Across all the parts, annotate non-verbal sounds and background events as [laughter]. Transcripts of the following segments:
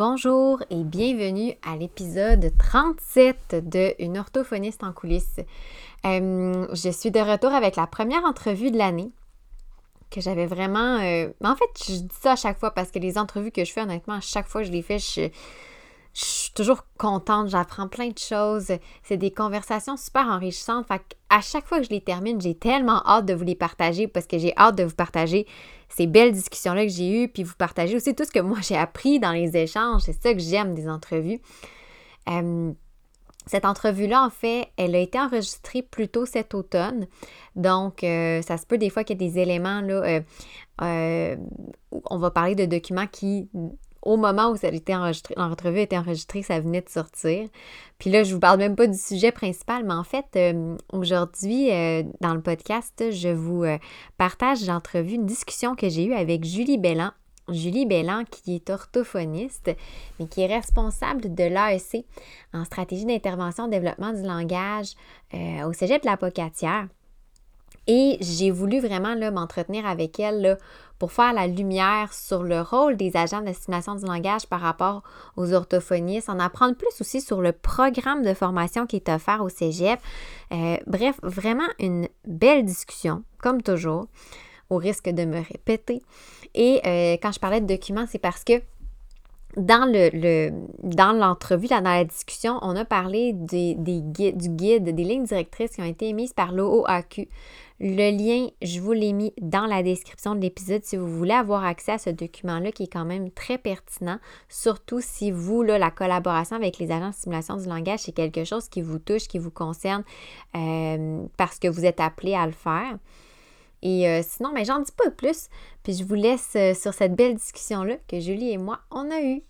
Bonjour et bienvenue à l'épisode 37 de Une orthophoniste en coulisses. Euh, je suis de retour avec la première entrevue de l'année que j'avais vraiment... Euh, en fait, je dis ça à chaque fois parce que les entrevues que je fais, honnêtement, à chaque fois je les fais, je suis toujours contente, j'apprends plein de choses. C'est des conversations super enrichissantes. Fait à chaque fois que je les termine, j'ai tellement hâte de vous les partager parce que j'ai hâte de vous partager ces belles discussions-là que j'ai eues, puis vous partager aussi tout ce que moi j'ai appris dans les échanges. C'est ça que j'aime des entrevues. Euh, cette entrevue-là, en fait, elle a été enregistrée plus tôt cet automne. Donc, euh, ça se peut des fois qu'il y ait des éléments, là, euh, on va parler de documents qui au moment où ça été enregistré, l'entrevue a été enregistrée, ça venait de sortir. Puis là, je vous parle même pas du sujet principal, mais en fait, euh, aujourd'hui, euh, dans le podcast, je vous euh, partage l'entrevue, une discussion que j'ai eue avec Julie Bellan. Julie Bellan, qui est orthophoniste, mais qui est responsable de l'AEC en stratégie d'intervention développement du langage au Cégep de la Pocatière. Et j'ai voulu vraiment m'entretenir avec elle pour faire la lumière sur le rôle des agents d'estimation du langage par rapport aux orthophonistes, en apprendre plus aussi sur le programme de formation qui est offert au Cégep. Euh, bref, vraiment une belle discussion, comme toujours, au risque de me répéter. Et euh, quand je parlais de documents, c'est parce que dans, le, dans l'entrevue, dans la discussion, on a parlé du guide, des lignes directrices qui ont été émises par l'OAQ, le lien, je vous l'ai mis dans la description de l'épisode si vous voulez avoir accès à ce document-là qui est quand même très pertinent, surtout si vous, là, la collaboration avec les agents de simulation du langage, c'est quelque chose qui vous touche, qui vous concerne euh, parce que vous êtes appelé à le faire. Et euh, sinon, mais j'en dis pas plus, puis je vous laisse euh, sur cette belle discussion-là que Julie et moi, on a eue.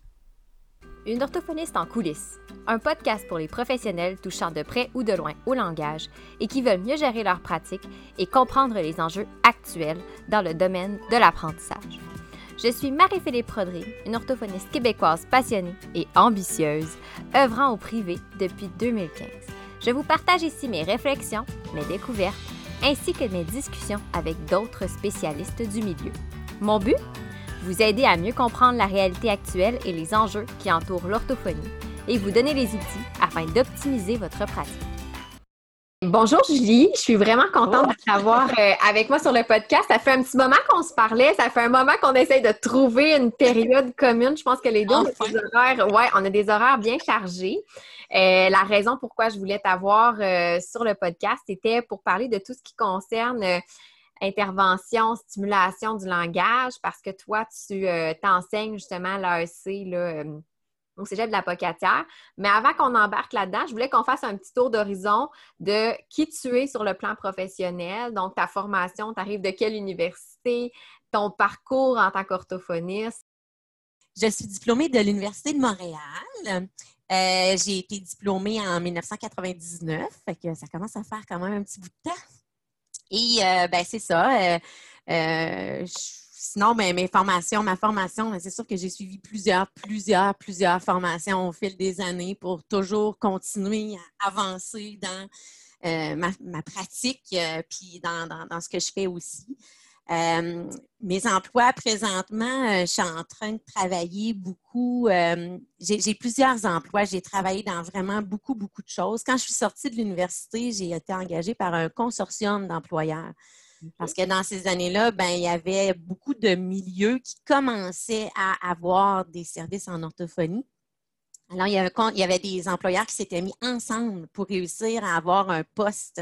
Une orthophoniste en coulisses, un podcast pour les professionnels touchant de près ou de loin au langage et qui veulent mieux gérer leur pratique et comprendre les enjeux actuels dans le domaine de l'apprentissage. Je suis Marie-Philippe Prodry, une orthophoniste québécoise passionnée et ambitieuse, œuvrant au privé depuis 2015. Je vous partage ici mes réflexions, mes découvertes, ainsi que mes discussions avec d'autres spécialistes du milieu. Mon but? Vous aider à mieux comprendre la réalité actuelle et les enjeux qui entourent l'orthophonie et vous donner les outils afin d'optimiser votre pratique. Bonjour Julie, je suis vraiment contente de t'avoir euh, avec moi sur le podcast. Ça fait un petit moment qu'on se parlait, ça fait un moment qu'on essaye de trouver une période commune. Je pense que les deux, on a des horaires, ouais, on a des horaires bien chargés. Euh, la raison pourquoi je voulais t'avoir euh, sur le podcast, c'était pour parler de tout ce qui concerne intervention, stimulation du langage, parce que toi, tu euh, t'enseignes justement l'AEC euh, au cégep de la Pocatière. Mais avant qu'on embarque là-dedans, je voulais qu'on fasse un petit tour d'horizon de qui tu es sur le plan professionnel. Donc, ta formation, tu arrives de quelle université, ton parcours en tant qu'orthophoniste? Je suis diplômée de l'Université de Montréal. Euh, j'ai été diplômée en 1999, fait ça commence à faire quand même un petit bout de temps. Et euh, ben, c'est ça. Euh, euh, sinon, ben, mes formations, ma formation, ben, c'est sûr que j'ai suivi plusieurs, plusieurs, plusieurs formations au fil des années pour toujours continuer à avancer dans ma, pratique puis dans, ce que je fais aussi. Euh, mes emplois présentement, euh, je suis en train de travailler beaucoup. Euh, j'ai plusieurs emplois. J'ai travaillé dans vraiment beaucoup, beaucoup de choses. Quand je suis sortie de l'université, j'ai été engagée par un consortium d'employeurs. Parce que dans ces années-là, ben, il y avait beaucoup de milieux qui commençaient à avoir des services en orthophonie. Alors, il y avait, il y avait des employeurs qui s'étaient mis ensemble pour réussir à avoir un poste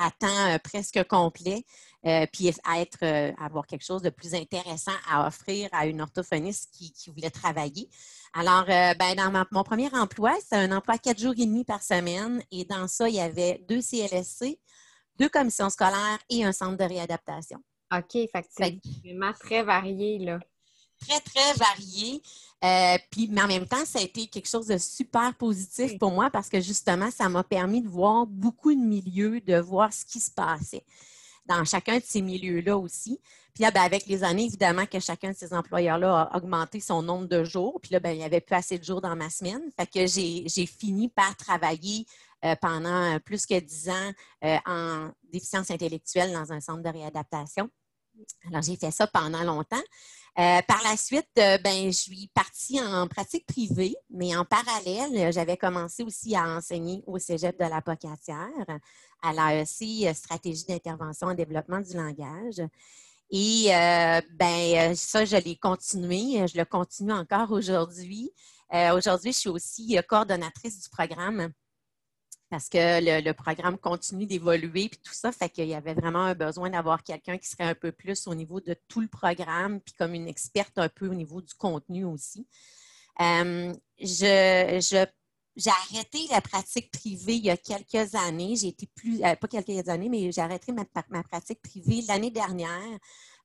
à temps presque complet. Euh, puis à être, euh, avoir quelque chose de plus intéressant à offrir à une orthophoniste qui, voulait travailler. Alors, euh, ben, dans mon premier emploi, c'était un emploi quatre jours et demi par semaine. Et dans ça, il y avait deux CLSC, deux commissions scolaires et un centre de réadaptation. OK, fait c'est vraiment très varié, là. Très, très varié. puis, mais en même temps, ça a été quelque chose de super positif pour moi parce que justement, ça m'a permis de voir beaucoup de milieux, de voir ce qui se passait dans chacun de ces milieux-là aussi. Puis là, ben, avec les années, évidemment que chacun de ces employeurs-là a augmenté son nombre de jours. Puis là, ben, il n'y avait plus assez de jours dans ma semaine. Fait que j'ai fini par travailler euh, pendant plus que dix ans euh, en déficience intellectuelle dans un centre de réadaptation. Alors, j'ai fait ça pendant longtemps. Euh, par la suite, euh, ben, je suis partie en pratique privée, mais en parallèle, j'avais commencé aussi à enseigner au Cégep de la Pocatière, à l'AEC, Stratégie d'intervention en développement du langage. Et ben, ça, je l'ai continué. Je le continue encore aujourd'hui. aujourd'hui, je suis aussi coordonnatrice du programme parce que le, programme continue d'évoluer puis tout ça, fait qu'il y avait vraiment un besoin d'avoir quelqu'un qui serait un peu plus au niveau de tout le programme, puis comme une experte un peu au niveau du contenu aussi. Euh, je, j'ai arrêté la pratique privée il y a quelques années. J'ai été plus, euh, pas quelques années, mais j'ai arrêté ma, ma, pratique privée l'année dernière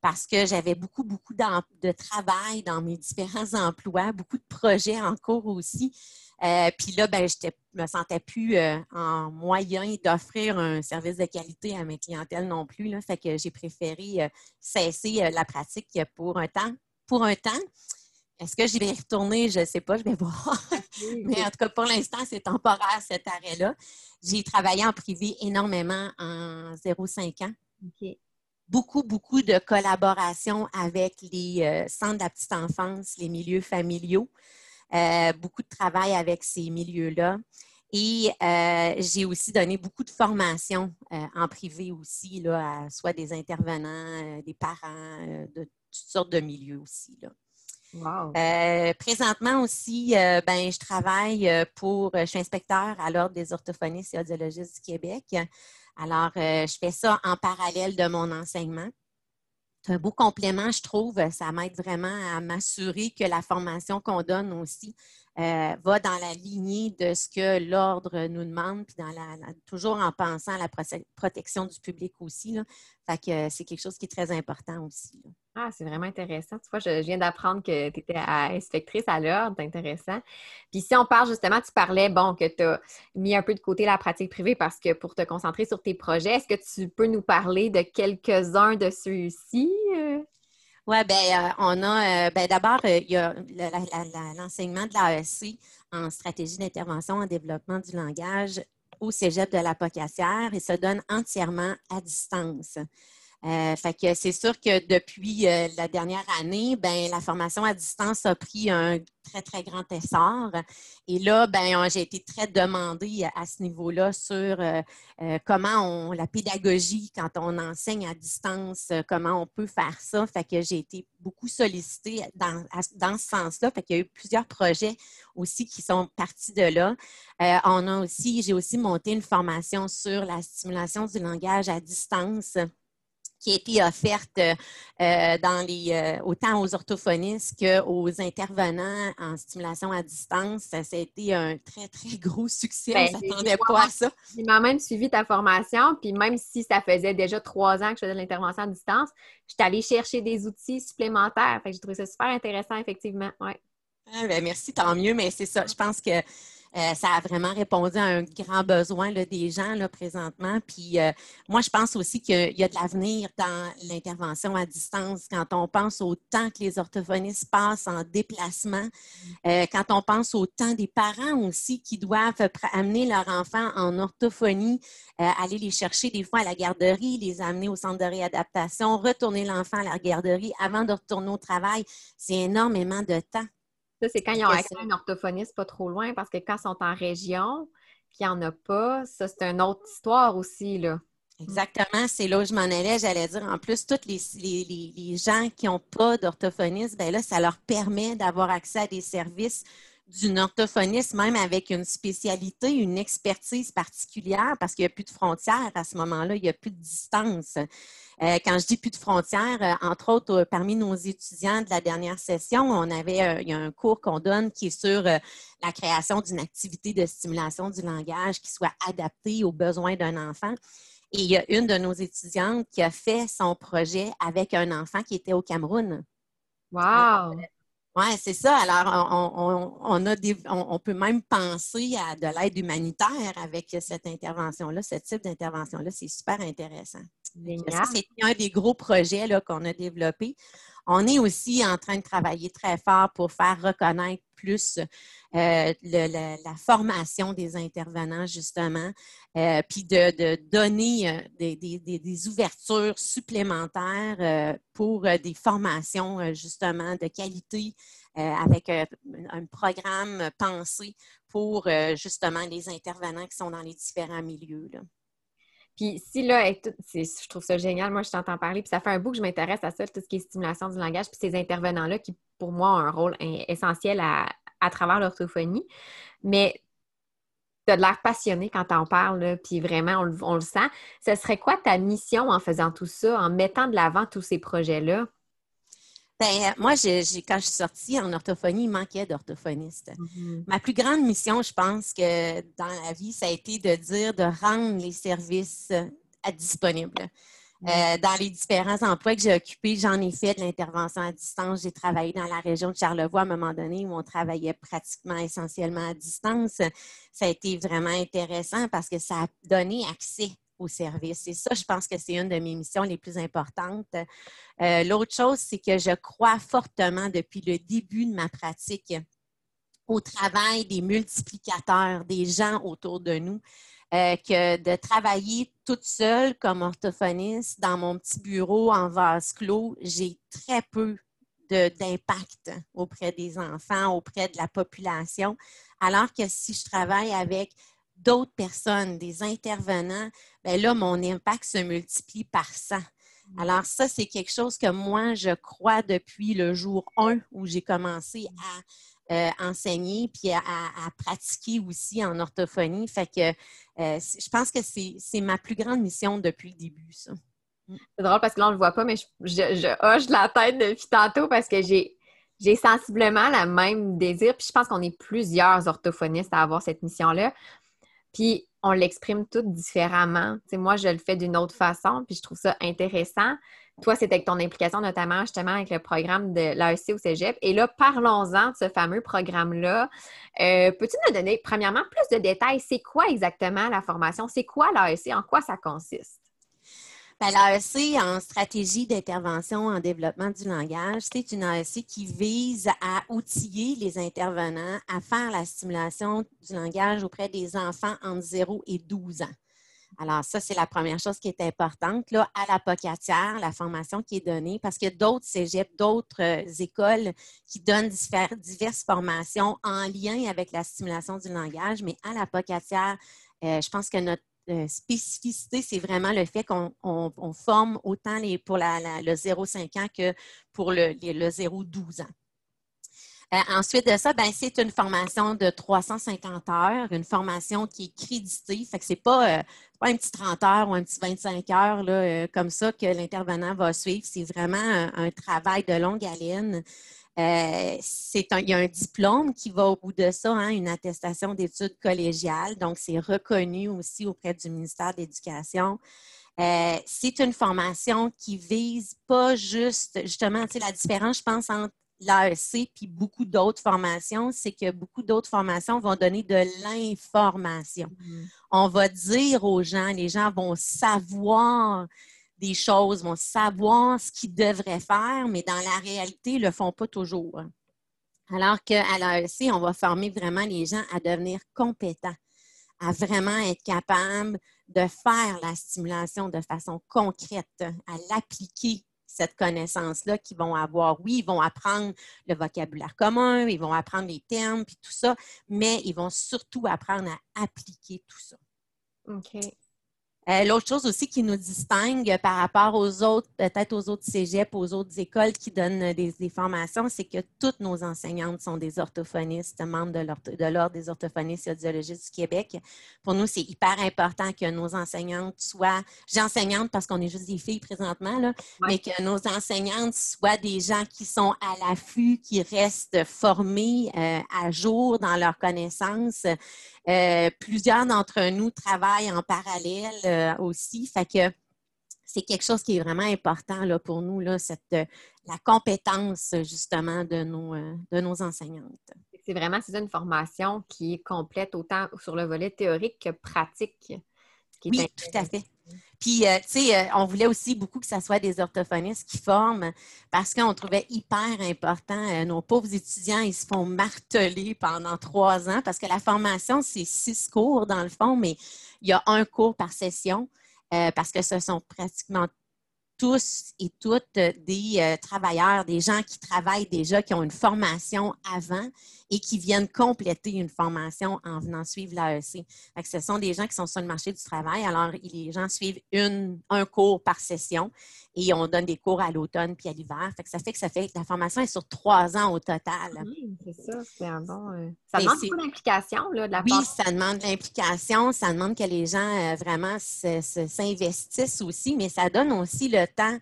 parce que j'avais beaucoup, beaucoup de travail dans mes différents [laughs] emplois, beaucoup de projets en cours aussi. Euh, puis là, ben, je ne me sentais plus euh, en moyen d'offrir un service de qualité à mes clientèles non plus. Là, fait que j'ai préféré euh, cesser la pratique pour un temps. Pour un temps. Est-ce que j'y vais retourner? Je ne sais pas, je vais [laughs] voir. Mais en tout cas, pour l'instant, c'est temporaire cet arrêt-là. J'ai travaillé en privé énormément en 0,5 ans. Beaucoup, beaucoup de collaboration avec les centres de la petite enfance, les milieux familiaux. Euh, beaucoup de travail avec ces milieux-là. Et euh, j'ai aussi donné beaucoup de formations euh, en privé aussi, là, à soit des intervenants, des parents, de toutes sortes de milieux aussi. Là. Wow. présentement aussi, ben, je travaille pour, je suis inspecteur à l'Ordre des orthophonistes et audiologistes du Québec. Alors, je fais ça en parallèle de mon enseignement. C'est un beau complément, je trouve. Ça m'aide vraiment à m'assurer que la formation qu'on donne aussi euh, va dans la lignée de ce que l'ordre nous demande, puis dans la, toujours en pensant à la protection du public aussi. Fait que euh, c'est quelque chose qui est très important aussi. Ah, c'est vraiment intéressant. Tu vois, je, viens d'apprendre que tu étais inspectrice à l'ordre. Intéressant. Puis si on parle justement, tu parlais, bon, que tu as mis un peu de côté la pratique privée parce que pour te concentrer sur tes projets, est-ce que tu peux nous parler de quelques-uns de ceux-ci? Oui, bien, euh, on a, euh, ben, d'abord, euh, il y a l'enseignement de l'AEC en stratégie d'intervention en développement du langage au cégep de la Pocassière et se donne entièrement à distance. Euh, fait que c'est sûr que depuis euh, la dernière année, ben, la formation à distance a pris un très, très grand essor. Et là, ben, j'ai été très demandée à ce niveau-là sur euh, comment on, la pédagogie, quand on enseigne à distance, comment on peut faire ça. Fait que j'ai été beaucoup sollicitée dans, dans ce sens-là. Fait qu'il y a eu plusieurs projets aussi qui sont partis de là. on a aussi, j'ai aussi monté une formation sur la stimulation du langage à distance qui a été offerte euh, dans les, euh, autant aux orthophonistes qu'aux intervenants en stimulation à distance. Ça, a été un très, très [laughs] gros succès. Ben, on ne s'attendait pas à ça. J'ai même suivi ta formation, puis même si ça faisait déjà trois ans que je faisais de l'intervention à distance, je suis allée chercher des outils supplémentaires. j'ai trouvé ça super intéressant, effectivement. Ouais. Ah, ben, merci, tant mieux, mais c'est ça. Je pense que euh, ça a vraiment répondu à un grand besoin des gens là, présentement. Puis euh, moi, je pense aussi qu'il y a de l'avenir dans l'intervention à distance quand on pense au temps que les orthophonistes passent en déplacement, euh, quand on pense au temps des parents aussi qui doivent amener leur enfant en orthophonie, aller les chercher des fois à la garderie, les amener au centre de réadaptation, retourner l'enfant à la garderie avant de retourner au travail. C'est énormément de temps. Ça, c'est quand ils ont accès à un orthophoniste pas trop loin, parce que quand ils sont en région, puis il n'y en a pas, ça, c'est une autre histoire aussi, là. Exactement, c'est là où je m'en allais. J'allais dire, en plus, tous les, les, gens qui n'ont pas d'orthophoniste, ben là, ça leur permet d'avoir accès à des services d'une orthophoniste, même avec une spécialité, une expertise particulière, parce qu'il n'y a plus de frontières à ce moment-là, il n'y a plus de distance. Euh, quand je dis plus de frontières, euh, entre autres, euh, parmi nos étudiants de la dernière session, on avait il y a un cours qu'on donne qui est sur la création d'une activité de stimulation du langage qui soit adaptée aux besoins d'un enfant. Et il y a une de nos étudiantes qui a fait son projet avec un enfant qui était au Cameroun. Wow! Oui, c'est ça. Alors, on, a on, peut même penser à de l'aide humanitaire avec cette intervention-là, ce type d'intervention-là. C'est super intéressant. Ça, c'est un des gros projets qu'on a développé. On est aussi en train de travailler très fort pour faire reconnaître plus euh, la formation des intervenants, justement, euh, puis de, donner euh, des, ouvertures supplémentaires pour des formations, justement, de qualité avec un programme pensé pour, justement, les intervenants qui sont dans les différents milieux. Puis si là, je trouve ça génial, moi je t'entends parler, puis ça fait un bout que je m'intéresse à ça, tout ce qui est stimulation du langage, puis ces intervenants-là qui, pour moi, ont un rôle essentiel à, travers l'orthophonie. Mais tu as de l'air passionné quand tu en parles, puis vraiment, on, le sent. Ce serait quoi ta mission en faisant tout ça, en mettant de l'avant tous ces projets-là? Ben, moi, j'ai, quand je suis sortie en orthophonie, il manquait d'orthophonistes. Mm-hmm. Ma plus grande mission, je pense que dans la vie, ça a été de dire de rendre les services euh, disponibles. Mm. Euh, dans les différents emplois que j'ai occupés, j'en ai fait de l'intervention à distance. J'ai travaillé dans la région de Charlevoix à un moment donné où on travaillait pratiquement essentiellement à distance. Ça a été vraiment intéressant parce que ça a donné accès au service. Et ça, je pense que c'est une de mes missions les plus importantes. Euh, l'autre chose, c'est que je crois fortement depuis le début de ma pratique au travail des multiplicateurs, des gens autour de nous, euh, que de travailler toute seule comme orthophoniste dans mon petit bureau en vase clos, j'ai très peu d'impact auprès des enfants, auprès de la population. Alors que si je travaille avec d'autres personnes, des intervenants, bien là, mon impact se multiplie par 100. Mm. Alors, ça, c'est quelque chose que moi, je crois depuis le jour 1 où j'ai commencé à euh, enseigner puis à, pratiquer aussi en orthophonie. Fait que euh, je pense que c'est ma plus grande mission depuis le début, ça. Mm. C'est drôle parce que là, on ne le voit pas, mais je, je, hoche la tête depuis tantôt parce que j'ai j'ai sensiblement le même désir. Puis je pense qu'on est plusieurs orthophonistes à avoir cette mission-là. Puis on l'exprime toutes différemment. moi, je le fais d'une autre façon, puis je trouve ça intéressant. Toi, c'est avec ton implication notamment justement avec le programme de l'AEC au Cégep. Et là, parlons-en de ce fameux programme-là. Euh, peux-tu nous donner, premièrement, plus de détails? C'est quoi exactement la formation? C'est quoi l'AEC? En quoi ça consiste? Ben, L'AEC en stratégie d'intervention en développement du langage, c'est une AEC qui vise à outiller les intervenants à faire la stimulation du langage auprès des enfants entre 0 et 12 ans. Alors, ça, c'est la première chose qui est importante. Là, à la Pocatière, la formation qui est donnée, parce qu'il y a d'autres cégeps, d'autres euh, écoles qui donnent diverses formations en lien avec la stimulation du langage, mais à la Pocatière, euh, je pense que notre euh, spécificité, c'est vraiment le fait qu'on forme autant les, pour le 0-5 ans que pour le, le 0-12 ans. Euh, ensuite de ça, ben, c'est une formation de 350 heures, une formation qui est créditée. Fait que c'est pas, euh, un petit 30 heures ou un petit 25 heures là, comme ça que l'intervenant va suivre. C'est vraiment un, travail de longue haleine. Euh, il y a un diplôme qui va au bout de ça, hein, une attestation d'études collégiales. Donc, c'est reconnu aussi auprès du ministère de l'Éducation. Euh, c'est une formation qui vise pas juste, justement, la différence, je pense, entre l'AEC puis beaucoup d'autres formations, c'est que beaucoup d'autres formations vont donner de l'information. Mm-hmm. On va dire aux gens, les gens vont savoir des choses, vont savoir ce qu'ils devraient faire, mais dans la réalité, ils ne le font pas toujours. Alors qu'à l'AEC, on va former vraiment les gens à devenir compétents, à vraiment être capables de faire la stimulation de façon concrète, à l'appliquer cette connaissance-là qu'ils vont avoir. Oui, ils vont apprendre le vocabulaire commun, ils vont apprendre les termes, puis tout ça, mais ils vont surtout apprendre à appliquer tout ça. OK. Euh, l'autre chose aussi qui nous distingue par rapport aux autres, peut-être aux autres cégeps, aux autres écoles qui donnent des, formations, c'est que toutes nos enseignantes sont des orthophonistes, membres de l'Ordre des orthophonistes et audiologistes du Québec. Pour nous, c'est hyper important que nos enseignantes soient, j'enseignante parce qu'on est juste des filles présentement, là, mais que nos enseignantes soient des gens qui sont à l'affût, qui restent formés euh, à jour dans leurs connaissances. Euh, plusieurs d'entre nous travaillent en parallèle euh, aussi. Fait que c'est quelque chose qui est vraiment important là, pour nous, là, cette, euh, la compétence justement de nos, de nos enseignantes. C'est vraiment c'est une formation qui est complète autant sur le volet théorique que pratique. oui, tout à fait. Puis, euh, tu sais, euh, on voulait aussi beaucoup que ce soit des orthophonistes qui forment parce qu'on trouvait hyper important. Euh, nos pauvres étudiants, ils se font marteler pendant trois ans parce que la formation, c'est six cours dans le fond, mais il y a un cours par session parce que ce sont pratiquement tous et toutes des travailleurs, des gens qui travaillent déjà, qui ont une formation avant et qui viennent compléter une formation en venant suivre l'AEC. Ce sont des gens qui sont sur le marché du travail. Alors, les gens suivent une, un cours par session et on donne des cours à l'automne puis à l'hiver. ça fait que ça fait la formation est sur trois ans au total. Oui, c'est ça, c'est un bon. Euh, ça demande beaucoup d'implication de la Oui, ça demande de l'implication, ça demande que les gens euh, vraiment s'investissent aussi, mais ça donne aussi le temps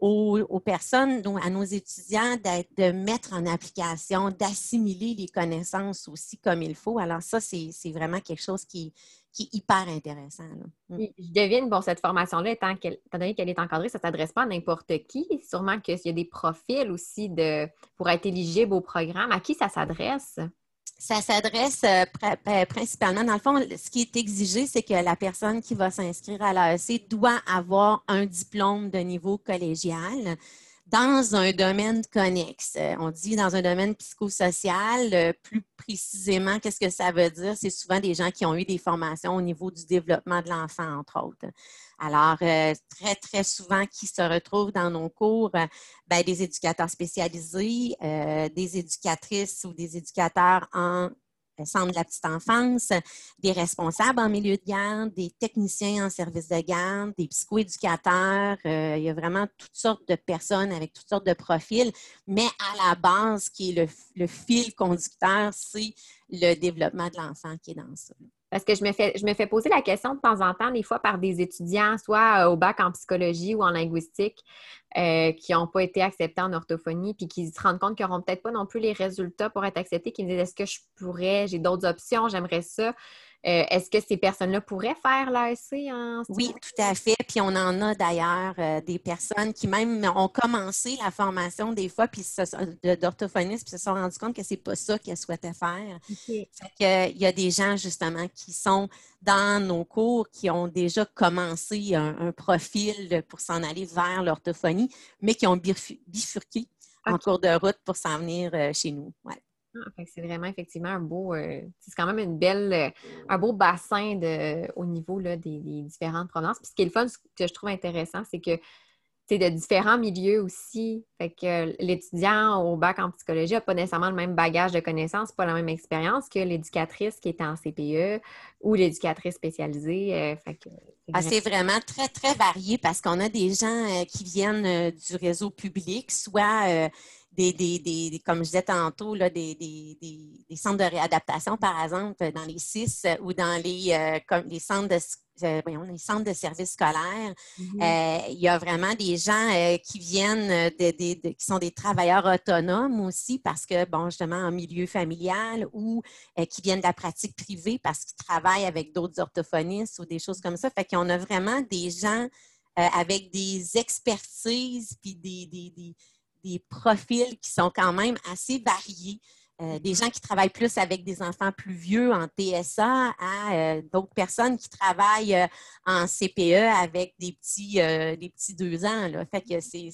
aux, personnes, à nos étudiants, de mettre en application, d'assimiler les connaissances aussi comme il faut. Alors ça, c'est vraiment quelque chose qui, est hyper intéressant. Mm. Je devine, bon, cette formation-là, étant, donné qu'elle est encadrée, ça ne s'adresse pas à n'importe qui. Sûrement qu'il y a des profils aussi de, pour être éligible au programme. À qui ça s'adresse? Ça s'adresse euh, euh, principalement, dans le fond, ce qui est exigé, c'est que la personne qui va s'inscrire à l'AEC doit avoir un diplôme de niveau collégial dans un domaine connexe. Euh, on dit dans un domaine psychosocial, plus précisément, qu'est-ce que ça veut dire? C'est souvent des gens qui ont eu des formations au niveau du développement de l'enfant, entre autres. Alors, euh, très, très souvent, qui se retrouvent dans nos cours, euh, ben, des éducateurs spécialisés, euh, des éducatrices ou des éducateurs en centre de la petite enfance, des responsables en milieu de garde, des techniciens en service de garde, des psychoéducateurs. il y a vraiment toutes sortes de personnes avec toutes sortes de profils, mais à la base, qui est le, le fil conducteur, c'est le développement de l'enfant qui est dans ça. Parce que je me, fais, poser la question de temps en temps, des fois par des étudiants, soit euh, au bac en psychologie ou en linguistique, euh, qui n'ont pas été acceptés en orthophonie, puis qui se rendent compte qu'ils n'auront peut-être pas non plus les résultats pour être acceptés, qui me disent est-ce que je pourrais, j'ai d'autres options, j'aimerais ça. Euh, est-ce que ces personnes-là pourraient faire l'ASC en Oui, tout à fait. Puis on en a d'ailleurs euh, des personnes qui même ont commencé la formation des fois puis d'orthophonistes puis se sont rendus compte que c'est pas ça qu'elles souhaitaient faire. il y a des gens justement qui sont dans nos cours qui ont déjà commencé un, profil pour s'en aller vers l'orthophonie, mais qui ont bifurqué en cours de route pour s'en venir euh, chez nous. Ouais. Ah, c'est vraiment effectivement un beau, euh, c'est quand même une belle, euh, un beau bassin de, au niveau là, des, différentes provinces. Puis ce qui est le fun, ce que je trouve intéressant, c'est que c'est de différents milieux aussi. Fait que l'étudiant au bac en psychologie n'a pas nécessairement le même bagage de connaissances, pas la même expérience que l'éducatrice qui est en CPE ou l'éducatrice spécialisée. Euh, ah, c'est vraiment très, très varié parce qu'on a des gens qui viennent du réseau public, soit des, des, comme je disais tantôt, là, des, des, centres de réadaptation, par exemple, dans les CIS ou dans les, euh, comme les centres de euh, les centres de services scolaires. Mm-hmm. Euh, il y a vraiment des gens qui viennent, qui sont des travailleurs autonomes aussi parce que, bon, justement, en milieu familial ou qui viennent de la pratique privée parce qu'ils travaillent avec d'autres orthophonistes ou des choses comme ça. Fait qu'on a vraiment des gens avec des expertises puis des, des profils qui sont quand même assez variés. Euh, des gens qui travaillent plus avec des enfants plus vieux en TSA à euh, d'autres personnes qui travaillent euh, en CPE avec des petits, des petits deux ans. Là. Fait que c'est,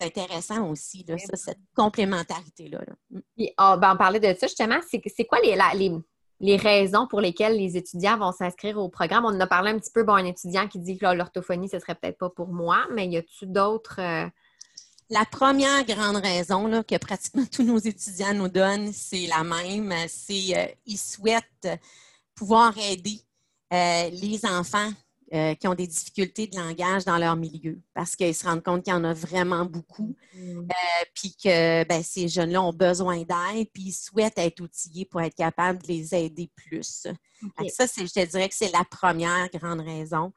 intéressant aussi, là, ça, cette complémentarité-là. Mm. Oh, ben, on parlait de ça justement. C'est, quoi les, les, les, raisons pour lesquelles les étudiants vont s'inscrire au programme? On en a parlé un petit peu, bon, un étudiant qui dit que l'orthophonie, ce serait peut-être pas pour moi, mais y a-t-il d'autres la première grande raison là, que pratiquement [laughs] tous nos étudiants nous donnent, c'est la même. C'est qu'ils euh, souhaitent pouvoir aider euh, les enfants euh, qui ont des difficultés de langage dans leur milieu parce qu'ils se rendent compte qu'il y en a vraiment beaucoup. Mm. puis que ben, ces jeunes-là ont besoin d'aide, puis ils souhaitent être outillés pour être capables de les aider plus. Ça, je te dirais que c'est la première grande raison.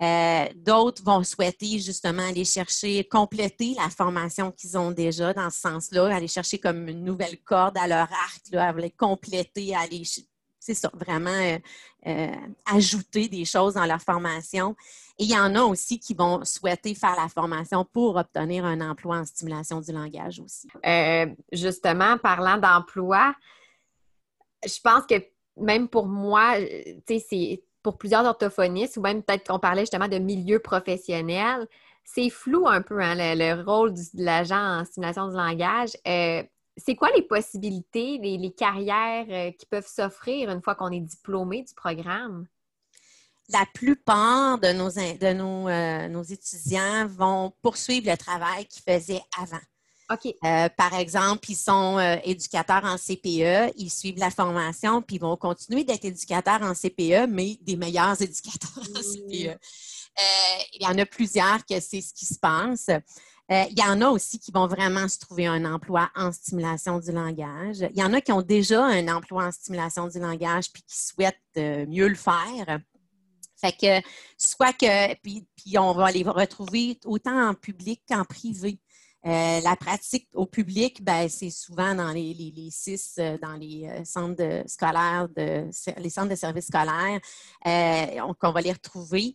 Euh, d'autres vont souhaiter justement aller chercher, compléter la formation qu'ils ont déjà dans ce sens-là, aller chercher comme une nouvelle corde à leur arc, là, aller compléter, aller, c'est ça, vraiment euh, euh, ajouter des choses dans leur formation. Et il y en a aussi qui vont souhaiter faire la formation pour obtenir un emploi en stimulation du langage aussi. justement, parlant d'emploi, je pense que même pour moi, tu sais, c'est pour plusieurs orthophonistes, ou même peut-être qu'on parlait justement de milieu professionnel, c'est flou un peu hein, le, rôle de l'agent en stimulation du langage. Euh, c'est quoi les possibilités, les, carrières euh, qui peuvent s'offrir une fois qu'on est diplômé du programme? La plupart de nos, de nos, euh, nos étudiants vont poursuivre le travail qu'ils faisaient avant. OK. par exemple, ils sont éducateurs en CPE, ils suivent la formation, puis ils vont continuer d'être éducateurs en CPE, mais des meilleurs [laughs] éducateurs en CPE. Mmh. Euh, il y en a plusieurs que c'est ce qui se passe. Euh, il y en a aussi qui vont vraiment se trouver un emploi en stimulation du langage. Il y en a qui ont déjà un emploi en stimulation du langage puis qui souhaitent euh, mieux le faire. Fait que, soit que, puis, puis on va les retrouver autant en public qu'en privé. Euh, la pratique au public, ben, c'est souvent dans les, six, euh, dans les euh, centres scolaires, de, les centres de services scolaires qu'on va les retrouver,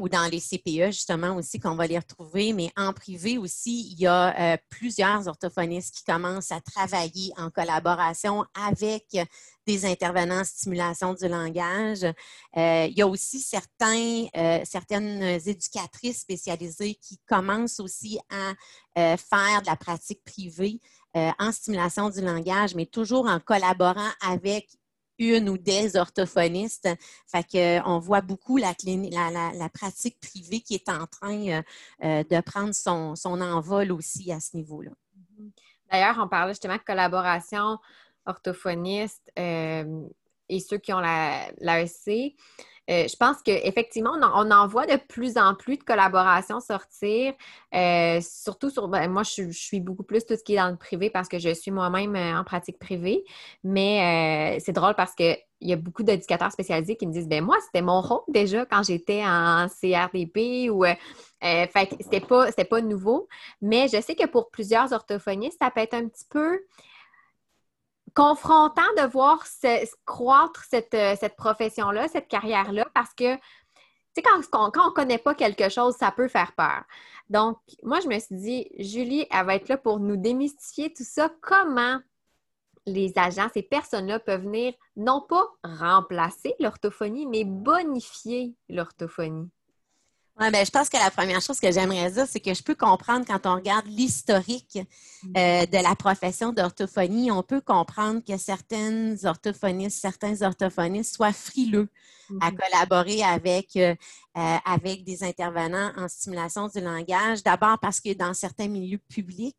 ou dans les CPE, justement, aussi, qu'on va les retrouver. Mais en privé aussi, il y a plusieurs orthophonistes qui commencent à travailler en collaboration avec des intervenants en stimulation du langage. Euh, il y a aussi certains, euh, certaines éducatrices spécialisées qui commencent aussi à euh, faire de la pratique privée en stimulation du langage, mais toujours en collaborant avec une ou des orthophonistes. Fait on voit beaucoup la, la, la, pratique privée qui est en train de prendre son, son envol aussi à ce niveau-là. D'ailleurs, on parlait justement de collaboration orthophonistes euh, et ceux qui ont l'AEC. Euh, je pense qu'effectivement, on, en voit de plus en plus de collaborations sortir, euh, surtout sur, ben, moi, je, suis beaucoup plus tout ce qui est dans le privé parce que je suis moi-même en pratique privée, mais c'est drôle parce qu'il y a beaucoup d'éducateurs spécialisés qui me disent, ben moi, c'était mon rôle déjà quand j'étais en CRDP ou... fait c'était pas, pas nouveau, mais je sais que pour plusieurs orthophonistes, ça peut être un petit peu confrontant de voir croître euh, cette, profession-là, cette carrière-là, parce que, tu sais, quand, on ne connaît pas quelque chose, ça peut faire peur. Donc, moi, je me suis dit, Julie, elle va être là pour nous démystifier tout ça. Comment les agents, ces personnes-là peuvent venir non pas remplacer l'orthophonie, mais bonifier l'orthophonie? Oui, ben, je pense que la première chose que j'aimerais dire, c'est que je peux comprendre quand on regarde l'historique euh, de la profession d'orthophonie, on peut comprendre que certaines orthophonistes, certains orthophonistes soient frileux à mm-hmm. collaborer avec, euh, euh, avec des intervenants en stimulation du langage. D'abord parce que dans certains milieux publics,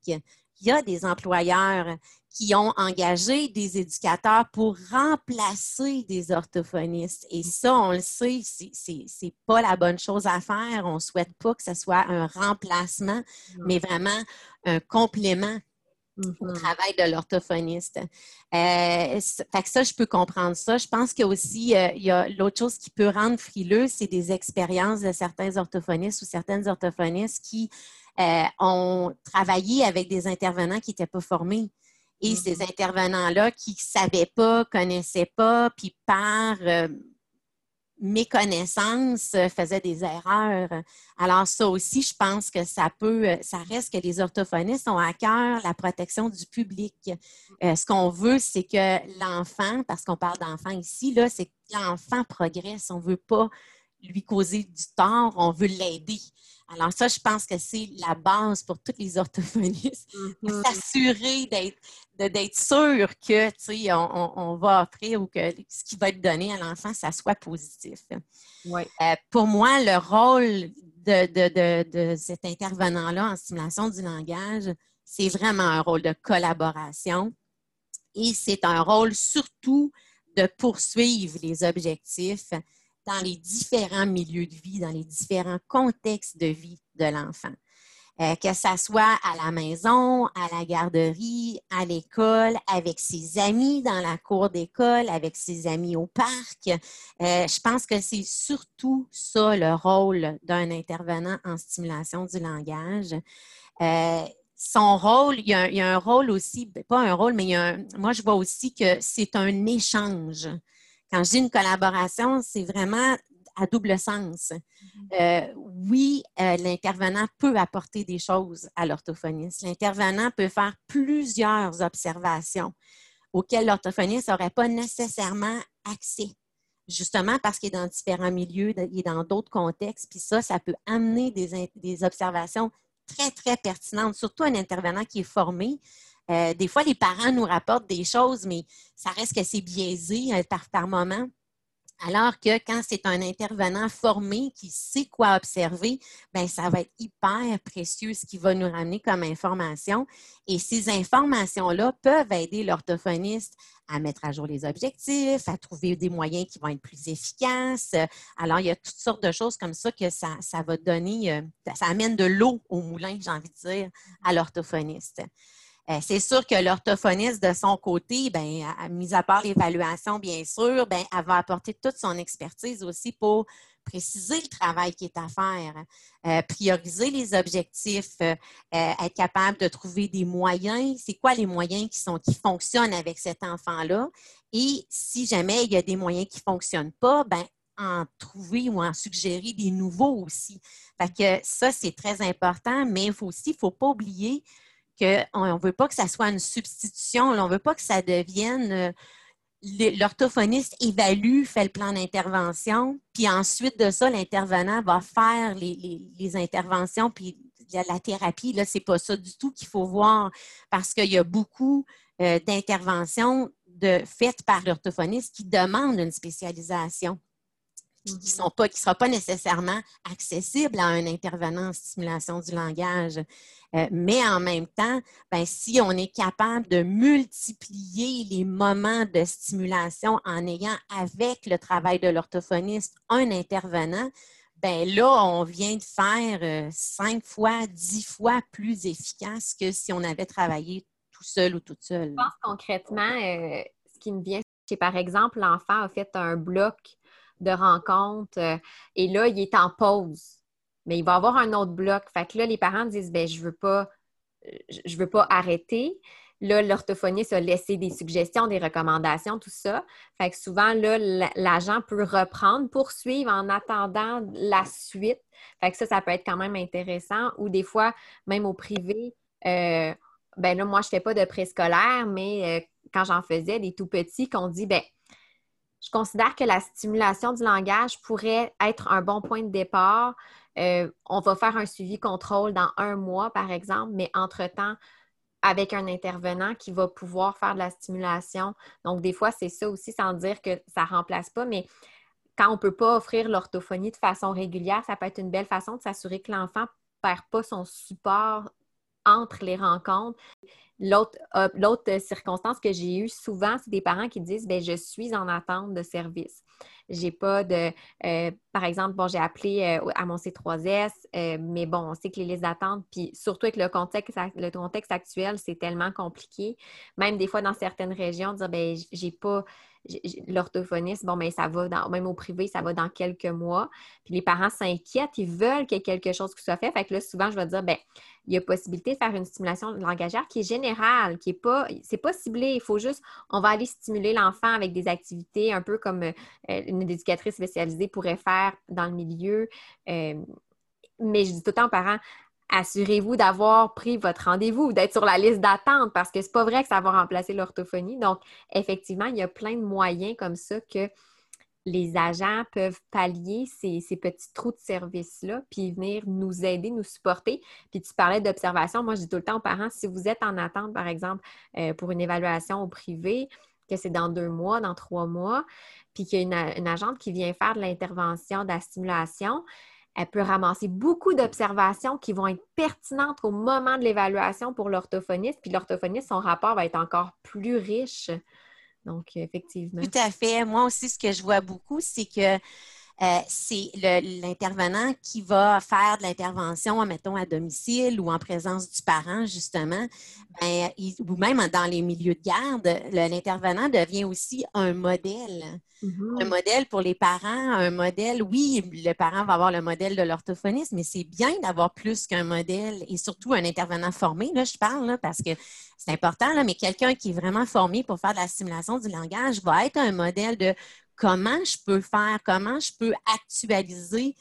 il y a des employeurs qui ont engagé des éducateurs pour remplacer des orthophonistes. Et ça, on le sait, c'est pas la bonne chose à faire. On ne souhaite pas que ce soit un remplacement, mais vraiment un complément au mm-hmm. travail de l'orthophoniste. Euh, fait que ça, je peux comprendre ça. Je pense qu'il y a aussi euh, il y a l'autre chose qui peut rendre frileux, c'est des expériences de certains orthophonistes ou certaines orthophonistes qui euh, ont travaillé avec des intervenants qui n'étaient pas formés. Et ces mm-hmm. intervenants-là qui ne savaient pas, connaissaient pas, puis par euh, méconnaissance euh, faisaient des erreurs. Alors ça aussi, je pense que ça peut, euh, ça reste que les orthophonistes ont à cœur la protection du public. ce qu'on veut, c'est que l'enfant, parce qu'on parle d'enfant ici, là, c'est que l'enfant progresse. On ne veut pas lui causer du tort, on veut l'aider. Alors ça, je pense que c'est la base pour tous les orthophonistes. [laughs] Mm-hmm. S'assurer d'être sûr que tu on, on, va offrir ou que ce qui va être donné à l'enfant, ça soit positif. Euh, pour moi, le rôle de, de, de, de cet intervenant-là en stimulation du langage, c'est vraiment un rôle de collaboration et c'est un rôle surtout de poursuivre les objectifs dans les différents milieux de vie, dans les différents contextes de vie de l'enfant. Euh, que ça soit à la maison, à la garderie, à l'école, avec ses amis dans la cour d'école, avec ses amis au parc. Euh, je pense que c'est surtout ça le rôle d'un intervenant en stimulation du langage. Euh, son rôle, il y, a, un rôle aussi, pas un rôle, mais moi je vois aussi que c'est un échange. Quand je dis une collaboration, c'est vraiment à double sens. Mm-hmm. Euh, oui, euh, l'intervenant peut apporter des choses à l'orthophoniste. L'intervenant peut faire plusieurs observations auxquelles l'orthophoniste n'aurait pas nécessairement accès justement parce qu'il est dans différents milieux, il est dans d'autres contextes, puis ça, ça peut amener des, observations très, très pertinentes, surtout un intervenant qui est formé. Euh, des fois, les parents nous rapportent des choses, mais ça reste que c'est biaisé euh, par, moment. Alors que quand c'est un intervenant formé qui sait quoi observer, ben ça va être hyper précieux ce qui va nous ramener comme information. Et ces informations-là peuvent aider l'orthophoniste à mettre à jour les objectifs, à trouver des moyens qui vont être plus efficaces. Alors, il y a toutes sortes de choses comme ça que ça, ça va donner, euh, ça amène de l'eau au moulin, j'ai envie de dire, à l'orthophoniste. Euh, c'est sûr que l'orthophoniste, de son côté, ben, mis à part l'évaluation, bien sûr, ben, elle va apporter toute son expertise aussi pour préciser le travail qui est à faire, euh, prioriser les objectifs, euh, être capable de trouver des moyens. C'est quoi les moyens qui, sont, qui fonctionnent avec cet enfant-là? Et si jamais il y a des moyens qui ne fonctionnent pas, ben, en trouver ou en suggérer des nouveaux aussi. Fait que ça, c'est très important, mais il faut aussi, il ne faut pas oublier qu'on ne veut pas que ça soit une substitution, on ne veut pas que ça devienne euh, l'orthophoniste évalue, fait le plan d'intervention, puis ensuite de ça, l'intervenant va faire les, interventions, puis la thérapie, là, c'est pas ça du tout qu'il faut voir, parce qu'il y a beaucoup euh, d'interventions faites par l'orthophoniste qui demandent une spécialisation qui ne sont pas, qui sera pas nécessairement accessible à un intervenant en stimulation du langage. Euh, mais en même temps, ben, si on est capable de multiplier les moments de stimulation en ayant avec le travail de l'orthophoniste un intervenant, ben là, on vient de faire euh, cinq fois, dix fois plus efficace que si on avait travaillé tout seul ou toute seule. Je pense concrètement, euh, ce qui me vient, c'est par exemple, l'enfant a fait un bloc de rencontre et là, il est en pause mais il va avoir un autre bloc. Fait que là, les parents disent ben je veux pas, je veux pas arrêter. Là, l'orthophoniste a laissé des suggestions, des recommandations, tout ça. Fait que souvent, là, l'agent peut reprendre, poursuivre en attendant la suite. Fait que ça, ça peut être quand même intéressant. Ou des fois, même au privé, euh, ben là, moi, je fais pas de préscolaire, mais euh, quand j'en faisais, des tout petits, qu'on dit, ben je considère que la stimulation du langage pourrait être un bon point de départ. Euh, on va faire un suivi contrôle dans un mois, par exemple, mais entre-temps, avec un intervenant qui va pouvoir faire de la stimulation. Donc, des fois, c'est ça aussi, sans dire que ça ne remplace pas, mais quand on ne peut pas offrir l'orthophonie de façon régulière, ça peut être une belle façon de s'assurer que l'enfant ne perd pas son support entre les rencontres. Euh, l'autre circonstance que j'ai eue souvent, c'est des parents qui disent ben, Je suis en attente de service. J'ai pas de. Euh, par exemple, bon, j'ai appelé euh, à mon C3S, mais bon, on sait que les listes d'attente, puis surtout avec le contexte, le contexte actuel, c'est tellement compliqué. Même des fois, dans certaines régions, dire ben, j'ai pas l'orthophoniste, bon, mais ben, ça va, dans, même au privé, ça va dans quelques mois. Puis les parents s'inquiètent, ils veulent qu'il y ait quelque chose qui soit fait. Fait que là, souvent, je vais dire, ben il y a possibilité de faire une stimulation langagère qui est générale, qui est pas, c'est pas ciblé. Il faut juste, on va aller stimuler l'enfant avec des activités un peu comme euh, une éducatrice spécialisée pourrait faire dans le milieu. Euh, mais je dis tout le temps parents, assurez-vous d'avoir pris votre rendez-vous, d'être sur la liste d'attente parce que c'est pas vrai que ça va remplacer l'orthophonie. Donc, effectivement, il y a plein de moyens comme ça que les agents peuvent pallier ces, petits trous de service-là, puis venir nous aider, nous supporter. Puis tu parlais d'observation. Moi, je dis tout le temps aux parents, si vous êtes en attente, par exemple, euh, pour une évaluation au privé, que c'est dans deux mois, dans trois mois, puis qu'il y a une, une agente qui vient faire de l'intervention, de la stimulation, elle peut ramasser beaucoup d'observations qui vont être pertinentes au moment de l'évaluation pour l'orthophoniste. Puis l'orthophoniste, son rapport va être encore plus riche. Donc, effectivement. Tout à fait. Moi aussi, ce que je vois beaucoup, c'est que euh, c'est l'intervenant qui va faire de l'intervention, mettons, à domicile ou en présence du parent, justement, ben, ou même dans les milieux de garde, l'intervenant devient aussi un modèle. Mm-hmm. Un modèle pour les parents, un modèle, oui, le parent va avoir le modèle de l'orthophoniste, mais c'est bien d'avoir plus qu'un modèle et surtout un intervenant formé, là, je parle, parce que c'est important, là, mais quelqu'un qui est vraiment formé pour faire de la stimulation du langage va être un modèle de comment je peux faire, comment je peux actualiser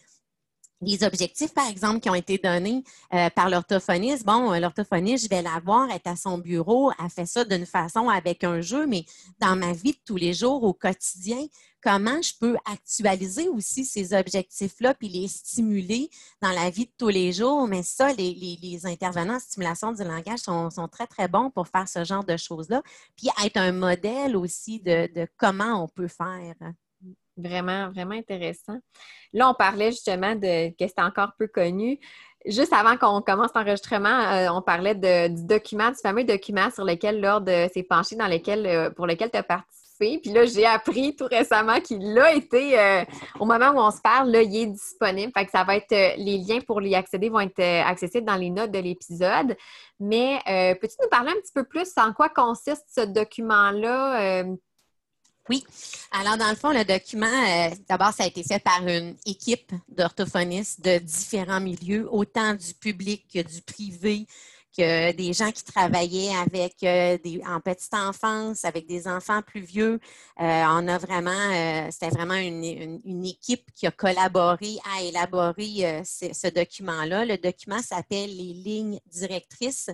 les objectifs, par exemple, qui ont été donnés euh, par l'orthophoniste. Bon, euh, l'orthophoniste, je vais la voir, être à son bureau, elle fait ça d'une façon avec un jeu, mais dans ma vie de tous les jours, au quotidien, comment je peux actualiser aussi ces objectifs-là puis les stimuler dans la vie de tous les jours? Mais ça, les, intervenants en stimulation du langage sont, très, très bons pour faire ce genre de choses-là. Puis être un modèle aussi de comment on peut faire. Vraiment, vraiment intéressant. Là, on parlait justement de que c'était encore peu connu. Juste avant qu'on commence l'enregistrement, euh, on parlait du document, du fameux document sur lequel l'ordre s'est penché, dans lequel, euh, pour lequel tu as participé. Puis là, j'ai appris tout récemment qu'il a été, euh, au moment où on se parle, là, il est disponible. Fait que ça va être, les liens pour y accéder vont être accessibles dans les notes de l'épisode. Mais peux-tu nous parler un petit peu plus en quoi consiste ce document-là? Oui. Alors, dans le fond, le document, euh, d'abord, ça a été fait par une équipe d'orthophonistes de différents milieux, autant du public que du privé, que des gens qui travaillaient avec euh, des, en petite enfance, avec des enfants plus vieux. Euh, on a vraiment, c'était vraiment une, équipe qui a collaboré à élaborer ce document-là. Le document s'appelle les lignes directrices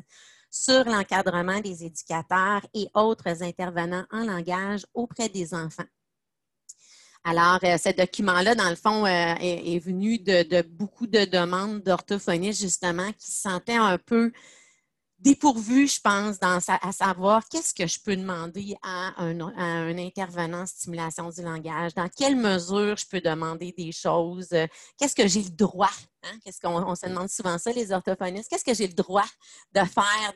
sur l'encadrement des éducateurs et autres intervenants en langage auprès des enfants. Alors, euh, ce document-là, dans le fond, euh, est, venu de, beaucoup de demandes d'orthophonistes, justement, qui se sentaient un peu dépourvu, je pense, dans à savoir qu'est-ce que je peux demander à un, intervenant en stimulation du langage, dans quelle mesure je peux demander des choses, qu'est-ce que j'ai le droit, hein? qu'est-ce qu'on se demande souvent ça, les orthophonistes, qu'est-ce que j'ai le droit de faire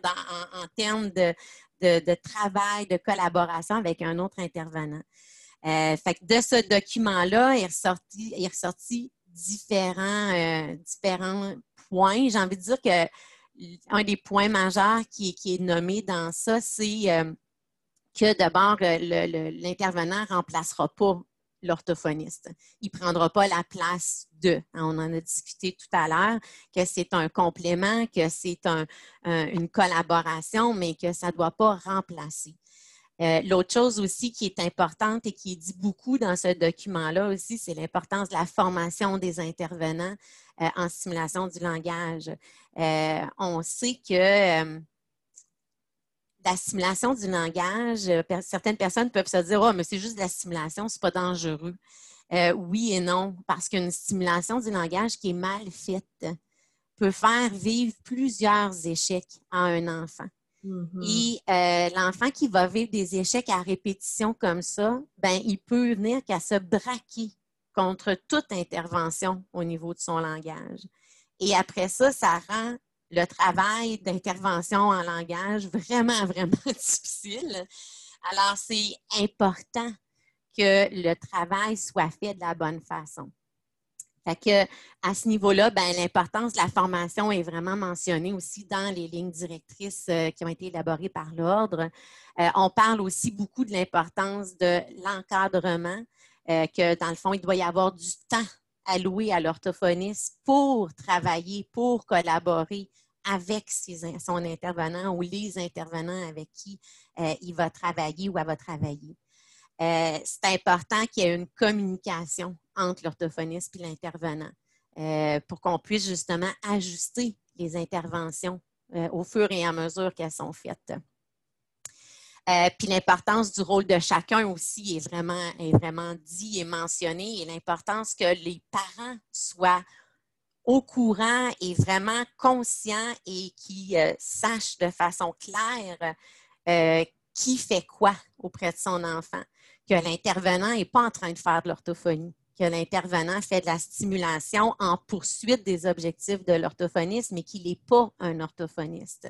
en, termes de, travail, de collaboration avec un autre intervenant? Euh, fait que de ce document-là, il est ressorti, est ressorti différents, euh, différents points. J'ai envie de dire que un des points majeurs qui, est nommé dans ça, c'est euh, que d'abord, euh, l'intervenant ne remplacera pas l'orthophoniste. Il ne prendra pas la place de. Hein, on en a discuté tout à l'heure, que c'est un complément, que c'est une collaboration, mais que ça ne doit pas remplacer. Euh, l'autre chose aussi qui est importante et qui est dit beaucoup dans ce document-là aussi, c'est l'importance de la formation des intervenants euh, en simulation du langage. Euh, on sait que la simulation du langage, certaines personnes peuvent se dire Oh, mais c'est juste de la simulation, c'est pas dangereux. oui et non, parce qu'une stimulation du langage qui est mal faite peut faire vivre plusieurs échecs à un enfant. Mm-hmm. Et euh, l'enfant qui va vivre des échecs à répétition comme ça, ben, il peut venir qu'à se braquer contre toute intervention au niveau de son langage. Et après ça, ça rend le travail d'intervention en langage vraiment, [laughs] vraiment difficile. Alors, c'est important que le travail soit fait de la bonne façon. Fait que, à ce niveau-là, ben, l'importance de la formation est vraiment mentionnée aussi dans les lignes directrices euh, qui ont été élaborées par l'Ordre. Euh, on parle aussi beaucoup de l'importance de l'encadrement, euh, que dans le fond, il doit y avoir du temps alloué à l'orthophoniste pour travailler, pour collaborer avec son intervenant ou les intervenants avec qui il va travailler ou elle va travailler. Euh, c'est important qu'il y ait une communication entre l'orthophoniste et l'intervenant euh, pour qu'on puisse justement ajuster les interventions euh, au fur et à mesure qu'elles sont faites. puis l'importance du rôle de chacun aussi est vraiment, est vraiment dit et mentionné et l'importance que les parents soient au courant et vraiment conscients et qui sachent de façon claire qui fait quoi auprès de son enfant que l'intervenant n'est pas en train de faire de l'orthophonie, que l'intervenant fait de la stimulation en poursuite des objectifs de l'orthophoniste, mais qu'il n'est pas un orthophoniste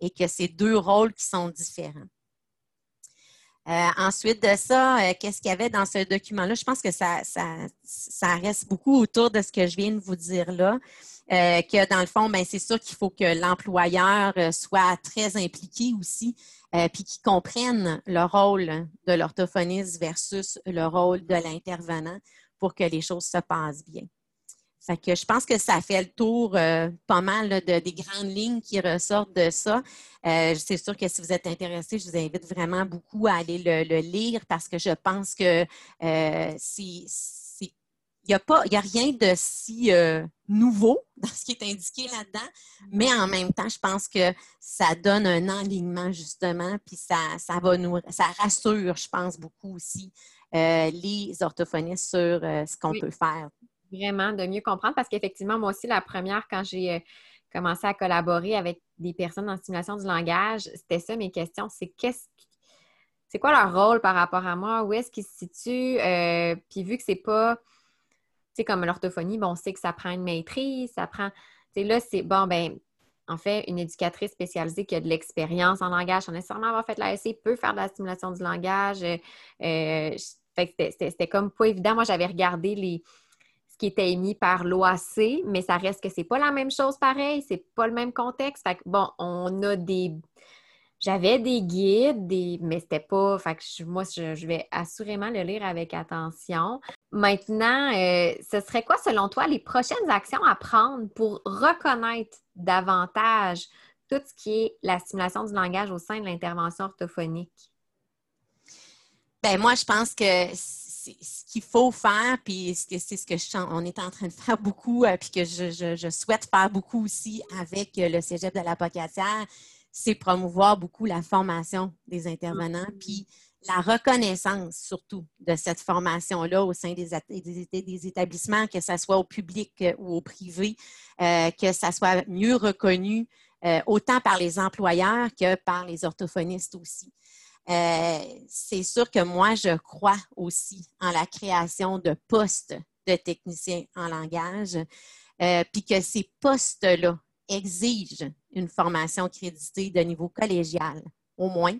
et que c'est deux rôles qui sont différents. Euh, ensuite de ça, euh, qu'est-ce qu'il y avait dans ce document-là? Je pense que ça, ça, reste beaucoup autour de ce que je viens de vous dire là. Euh, que dans le fond, ben, c'est sûr qu'il faut que l'employeur soit très impliqué aussi euh, puis qui comprennent le rôle de l'orthophoniste versus le rôle de l'intervenant pour que les choses se passent bien. Fait que je pense que ça fait le tour euh, pas mal de, des grandes lignes qui ressortent de ça. Euh, c'est sûr que si vous êtes intéressé, je vous invite vraiment beaucoup à aller le, lire parce que je pense que c'est n'y a, pas, a rien de si euh, nouveau [laughs] dans ce qui est indiqué là-dedans, mais en même temps, je pense que ça donne un enlignement, justement, puis ça, ça va nous ça rassure, je pense, beaucoup aussi euh, les orthophonistes sur euh, ce qu'on peut faire. Vraiment, de mieux comprendre, parce qu'effectivement, moi aussi, la première, quand j'ai commencé à collaborer avec des personnes en stimulation du langage, c'était ça mes questions, c'est qu'est-ce c'est quoi leur rôle par rapport à moi? Où est-ce qu'ils se situent? puis vu que c'est pas comme l'orthophonie, bon, on sait que ça prend une maîtrise, ça prend. Tu sais, là, c'est bon, ben, en fait, une éducatrice spécialisée qui a de l'expérience en langage, sans nécessairement avoir fait l'ASC, peut faire de la stimulation du langage. Euh, euh c'était comme pas évident. Moi, j'avais regardé les, ce qui était émis par l'OAC, mais ça reste que c'est pas la même chose pareil, c'est pas le même contexte. Fait que, bon, on a des j'avais des guides, des... mais c'était pas. Que moi, je, vais assurément le lire avec attention. Maintenant, euh, ce serait quoi, selon toi, les prochaines actions à prendre pour reconnaître davantage tout ce qui est la stimulation du langage au sein de l'intervention orthophonique? Ben moi, je pense que ce qu'il faut faire, puis c'est ce que je, on est en train de faire beaucoup, euh, puis que je, je, souhaite faire beaucoup aussi avec le Cégep de la Pocatière, c'est promouvoir beaucoup la formation des intervenants, mm-hmm. puis la reconnaissance surtout de cette formation-là au sein des, des, établissements, que ce soit au public euh, ou au privé, euh, que ça soit mieux reconnu euh, autant par les employeurs que par les orthophonistes aussi. c'est sûr que moi, je crois aussi en la création de postes de techniciens en langage, puis que ces postes-là exigent une formation créditée de niveau collégial, au moins,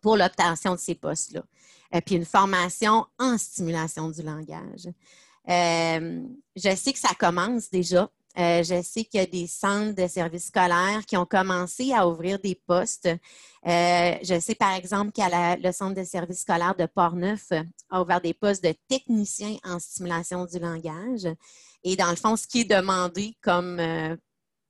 pour l'obtention de ces postes-là. Euh, puis une formation en stimulation du langage. Euh, je sais que ça commence déjà. Euh, je sais qu'il y a des centres de services scolaires qui ont commencé à ouvrir des postes. je sais par exemple qu'il le centre de services scolaires de Portneuf a ouvert des postes de techniciens en stimulation du langage. Et dans le fond, ce qui est demandé comme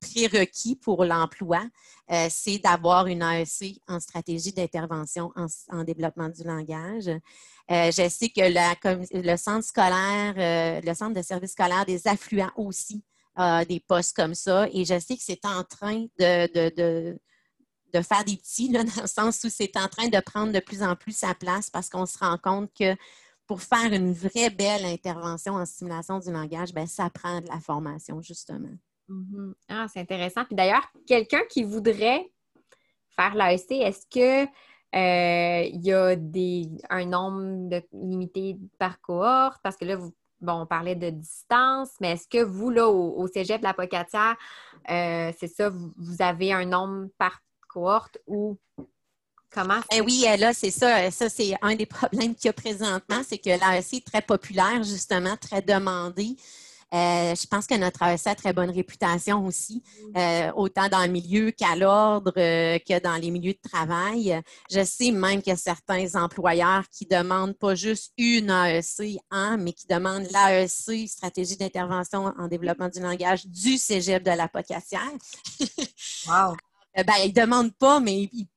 prérequis pour l'emploi, euh, c'est d'avoir une AEC en stratégie d'intervention en, développement du langage. Euh, je sais que le centre scolaire, euh, le centre de service scolaire des affluents aussi a des postes comme ça. Et je sais que c'est en train de, faire des petits, [laughs] dans le sens où c'est en train de prendre de plus en plus sa place parce qu'on se rend compte que pour faire une vraie belle intervention en stimulation du langage, ben, ça prend de la formation, justement. Mhm. Ah, c'est intéressant. Puis d'ailleurs, quelqu'un qui voudrait faire l'AEC, est-ce que euh, il y a des, un nombre limité par cohorte? Parce que là, vous, bon, on parlait de distance, mais est-ce que vous, là, au, Cégep de la Pocatière, euh, c'est ça, vous, avez un nombre par cohorte ou comment? Eh oui, là, c'est ça. Ça, c'est un des problèmes qu'il y a présentement, c'est que l'AEC est très populaire, justement, très demandé. Euh, je pense que notre AEC a très bonne réputation aussi, euh, autant dans le milieu qu'à l'ordre euh, que dans les milieux de travail. Je sais même qu'il y a certains employeurs qui demandent pas juste une AEC, hein, mais qui demandent l'AEC, stratégie d'intervention en développement du langage du Cégep de la Pocassière. wow! [laughs] ben, ils ne demandent pas, mais ils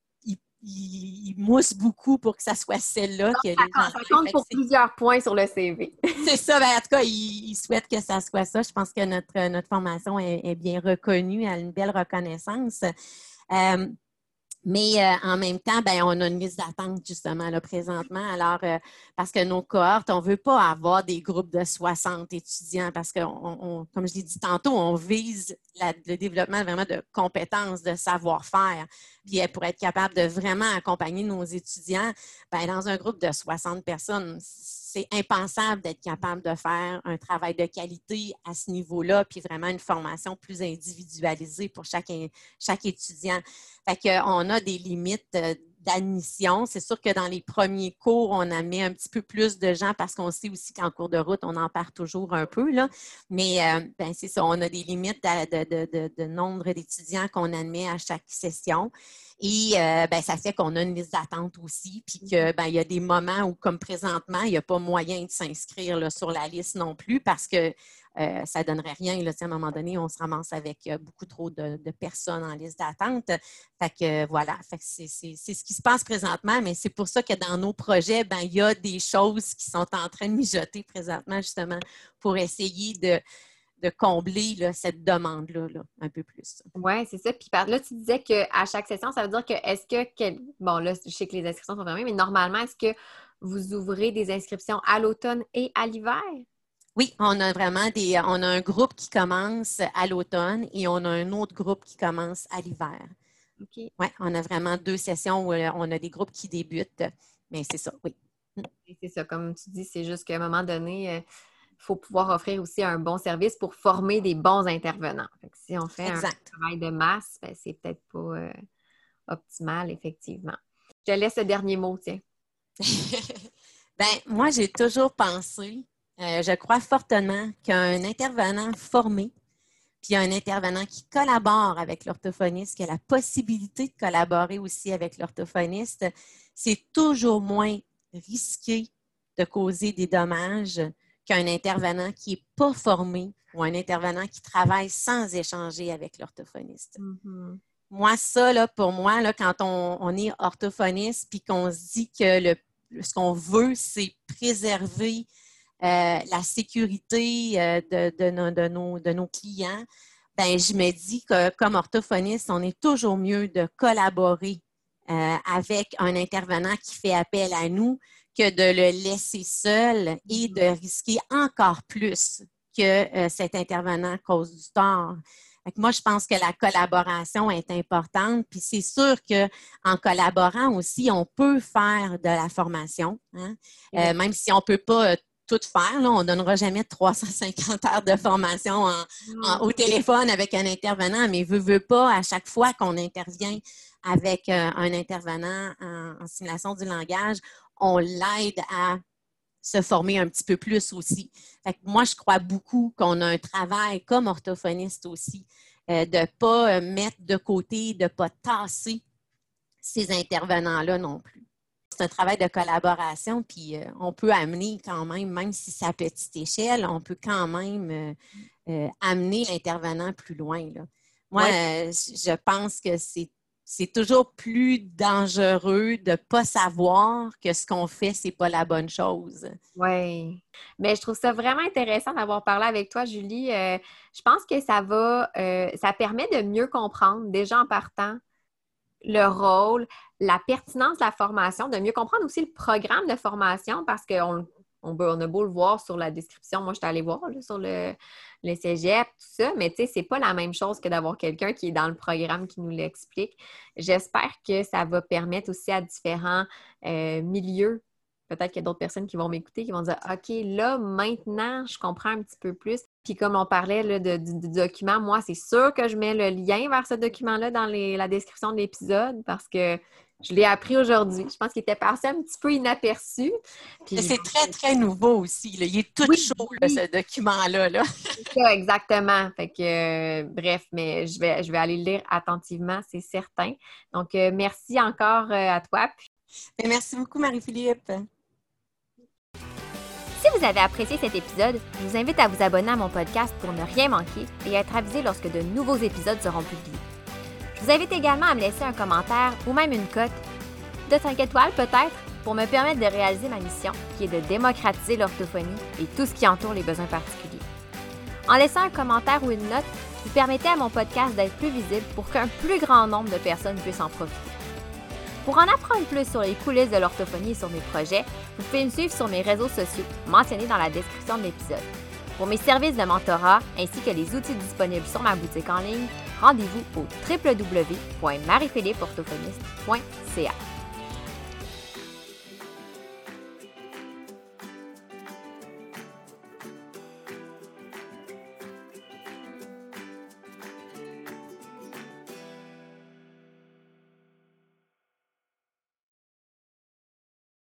il, mousse beaucoup pour que ça soit celle-là. Ça, compte pour plusieurs points sur le CV. [laughs] c'est ça. Ben, en tout cas, il, souhaite que ça soit ça. Je pense que notre, notre formation est, bien reconnue, elle a une belle reconnaissance. Euh, mais euh, en même temps, ben, on a une liste d'attente justement là, présentement. Alors, euh, parce que nos cohortes, on ne veut pas avoir des groupes de 60 étudiants parce que, comme je l'ai dit tantôt, on vise le développement vraiment de compétences, de savoir-faire. Puis pour être capable de vraiment accompagner nos étudiants, ben, dans un groupe de 60 personnes, c'est impensable d'être capable de faire un travail de qualité à ce niveau-là, puis vraiment une formation plus individualisée pour chaque, chaque étudiant. Fait qu'on a des limites euh, d'admission. C'est sûr que dans les premiers cours, on a mis un petit peu plus de gens parce qu'on sait aussi qu'en cours de route, on en perd toujours un peu. Là. Mais euh, ben, c'est ça, on a des limites de nombre d'étudiants qu'on admet à chaque session. Et euh, ben, ça fait qu'on a une liste d'attente aussi, puis qu'il mm-hmm. ben, y a des moments où, comme présentement, il n'y a pas moyen de s'inscrire sur la liste non plus parce que euh, ça ne donnerait rien. Là, à un moment donné, on se ramasse avec euh, beaucoup trop de, personnes en liste d'attente. Fait que voilà, c'est ce qui se passe présentement, mais c'est pour ça que dans nos projets, ben, il y a des choses qui sont en train de mijoter présentement, justement, pour essayer de, combler cette demande-là un peu plus. Oui, c'est ça. Puis là, tu disais qu'à chaque session, ça veut dire que est-ce que, bon, là, je sais que les inscriptions sont fermées, mais normalement, est-ce que vous ouvrez des inscriptions à l'automne et à l'hiver? Oui, on a vraiment des. On a un groupe qui commence à l'automne et on a un autre groupe qui commence à l'hiver. OK. Oui, on a vraiment deux sessions où euh, on a des groupes qui débutent. Mais c'est ça, oui. C'est ça, comme tu dis, c'est juste qu'à un moment donné, il euh, faut pouvoir offrir aussi un bon service pour former des bons intervenants. si on fait un travail de masse, ben, c'est peut-être pas euh, optimal, effectivement. Je te laisse le dernier mot, tiens. [laughs] ben, moi, j'ai toujours pensé euh, je crois fortement qu'un intervenant formé, puis un intervenant qui collabore avec l'orthophoniste, qui a la possibilité de collaborer aussi avec l'orthophoniste, c'est toujours moins risqué de causer des dommages qu'un intervenant qui n'est pas formé ou un intervenant qui travaille sans échanger avec l'orthophoniste. Mm-hmm. Moi, ça, là, pour moi, là, quand on, est orthophoniste puis qu'on se dit que le, ce qu'on veut, c'est préserver la sécurité euh, de, nos, clients, ben, je me dis que comme orthophoniste, on est toujours mieux de collaborer euh, avec un intervenant qui fait appel à nous que de le laisser seul et de risquer encore plus que cet intervenant cause du tort. moi, je pense que la collaboration est importante. Puis c'est sûr qu'en collaborant aussi, on peut faire de la formation, hein. même si on ne peut pas tout faire. On ne donnera jamais 350 heures de formation au téléphone avec un intervenant, mais veut, veut pas, à chaque fois qu'on intervient avec euh, un intervenant en, simulation du langage, on l'aide à se former un petit peu plus aussi. moi, je crois beaucoup qu'on a un travail comme orthophoniste aussi, euh, de ne pas euh, mettre de côté, de ne pas tasser ces intervenants-là non plus un travail de collaboration, puis euh, on peut amener quand même, même si c'est à petite échelle, on peut quand même euh, euh, amener l'intervenant plus loin. Moi, je pense que c'est toujours plus dangereux de ne pas savoir que ce qu'on fait, ce n'est pas la bonne chose. Oui. Mais je trouve ça vraiment intéressant d'avoir parlé avec toi, Julie. je pense que ça va, ça permet de mieux comprendre, déjà en partant, le rôle, la pertinence de la formation, de mieux comprendre aussi le programme de formation parce qu'on on, a beau le voir sur la description. Moi, je suis allée voir sur le, le cégep, tout ça, mais tu sais, c'est pas la même chose que d'avoir quelqu'un qui est dans le programme qui nous l'explique. J'espère que ça va permettre aussi à différents euh, milieux peut-être qu'il y a d'autres personnes qui vont m'écouter, qui vont dire OK, là, maintenant, je comprends un petit peu plus. Puis comme on parlait là, du, document, moi, c'est sûr que je mets le lien vers ce document-là dans la description de l'épisode parce que je l'ai appris aujourd'hui. Je pense qu'il était passé un petit peu inaperçu. C'est très, très nouveau aussi. Il est tout chaud, ce document-là. Là. ça, exactement. Fait que, euh, bref, mais je vais, je vais aller le lire attentivement, c'est certain. Donc, euh, merci encore euh, à toi. merci beaucoup, Marie-Philippe. Si vous avez apprécié cet épisode, je vous invite à vous abonner à mon podcast pour ne rien manquer et être avisé lorsque de nouveaux épisodes seront publiés. Je vous invite également à me laisser un commentaire ou même une cote de 5 étoiles peut-être pour me permettre de réaliser ma mission qui est de démocratiser l'orthophonie et tout ce qui entoure les besoins particuliers. En laissant un commentaire ou une note, vous permettez à mon podcast d'être plus visible pour qu'un plus grand nombre de personnes puissent en profiter. Pour en apprendre plus sur les coulisses de l'orthophonie et sur mes projets, vous pouvez me suivre sur mes réseaux sociaux mentionnés dans la description de l'épisode. Pour mes services de mentorat ainsi que les outils disponibles sur ma boutique en ligne, rendez-vous au www.mariephilippeorthophoniste.ca.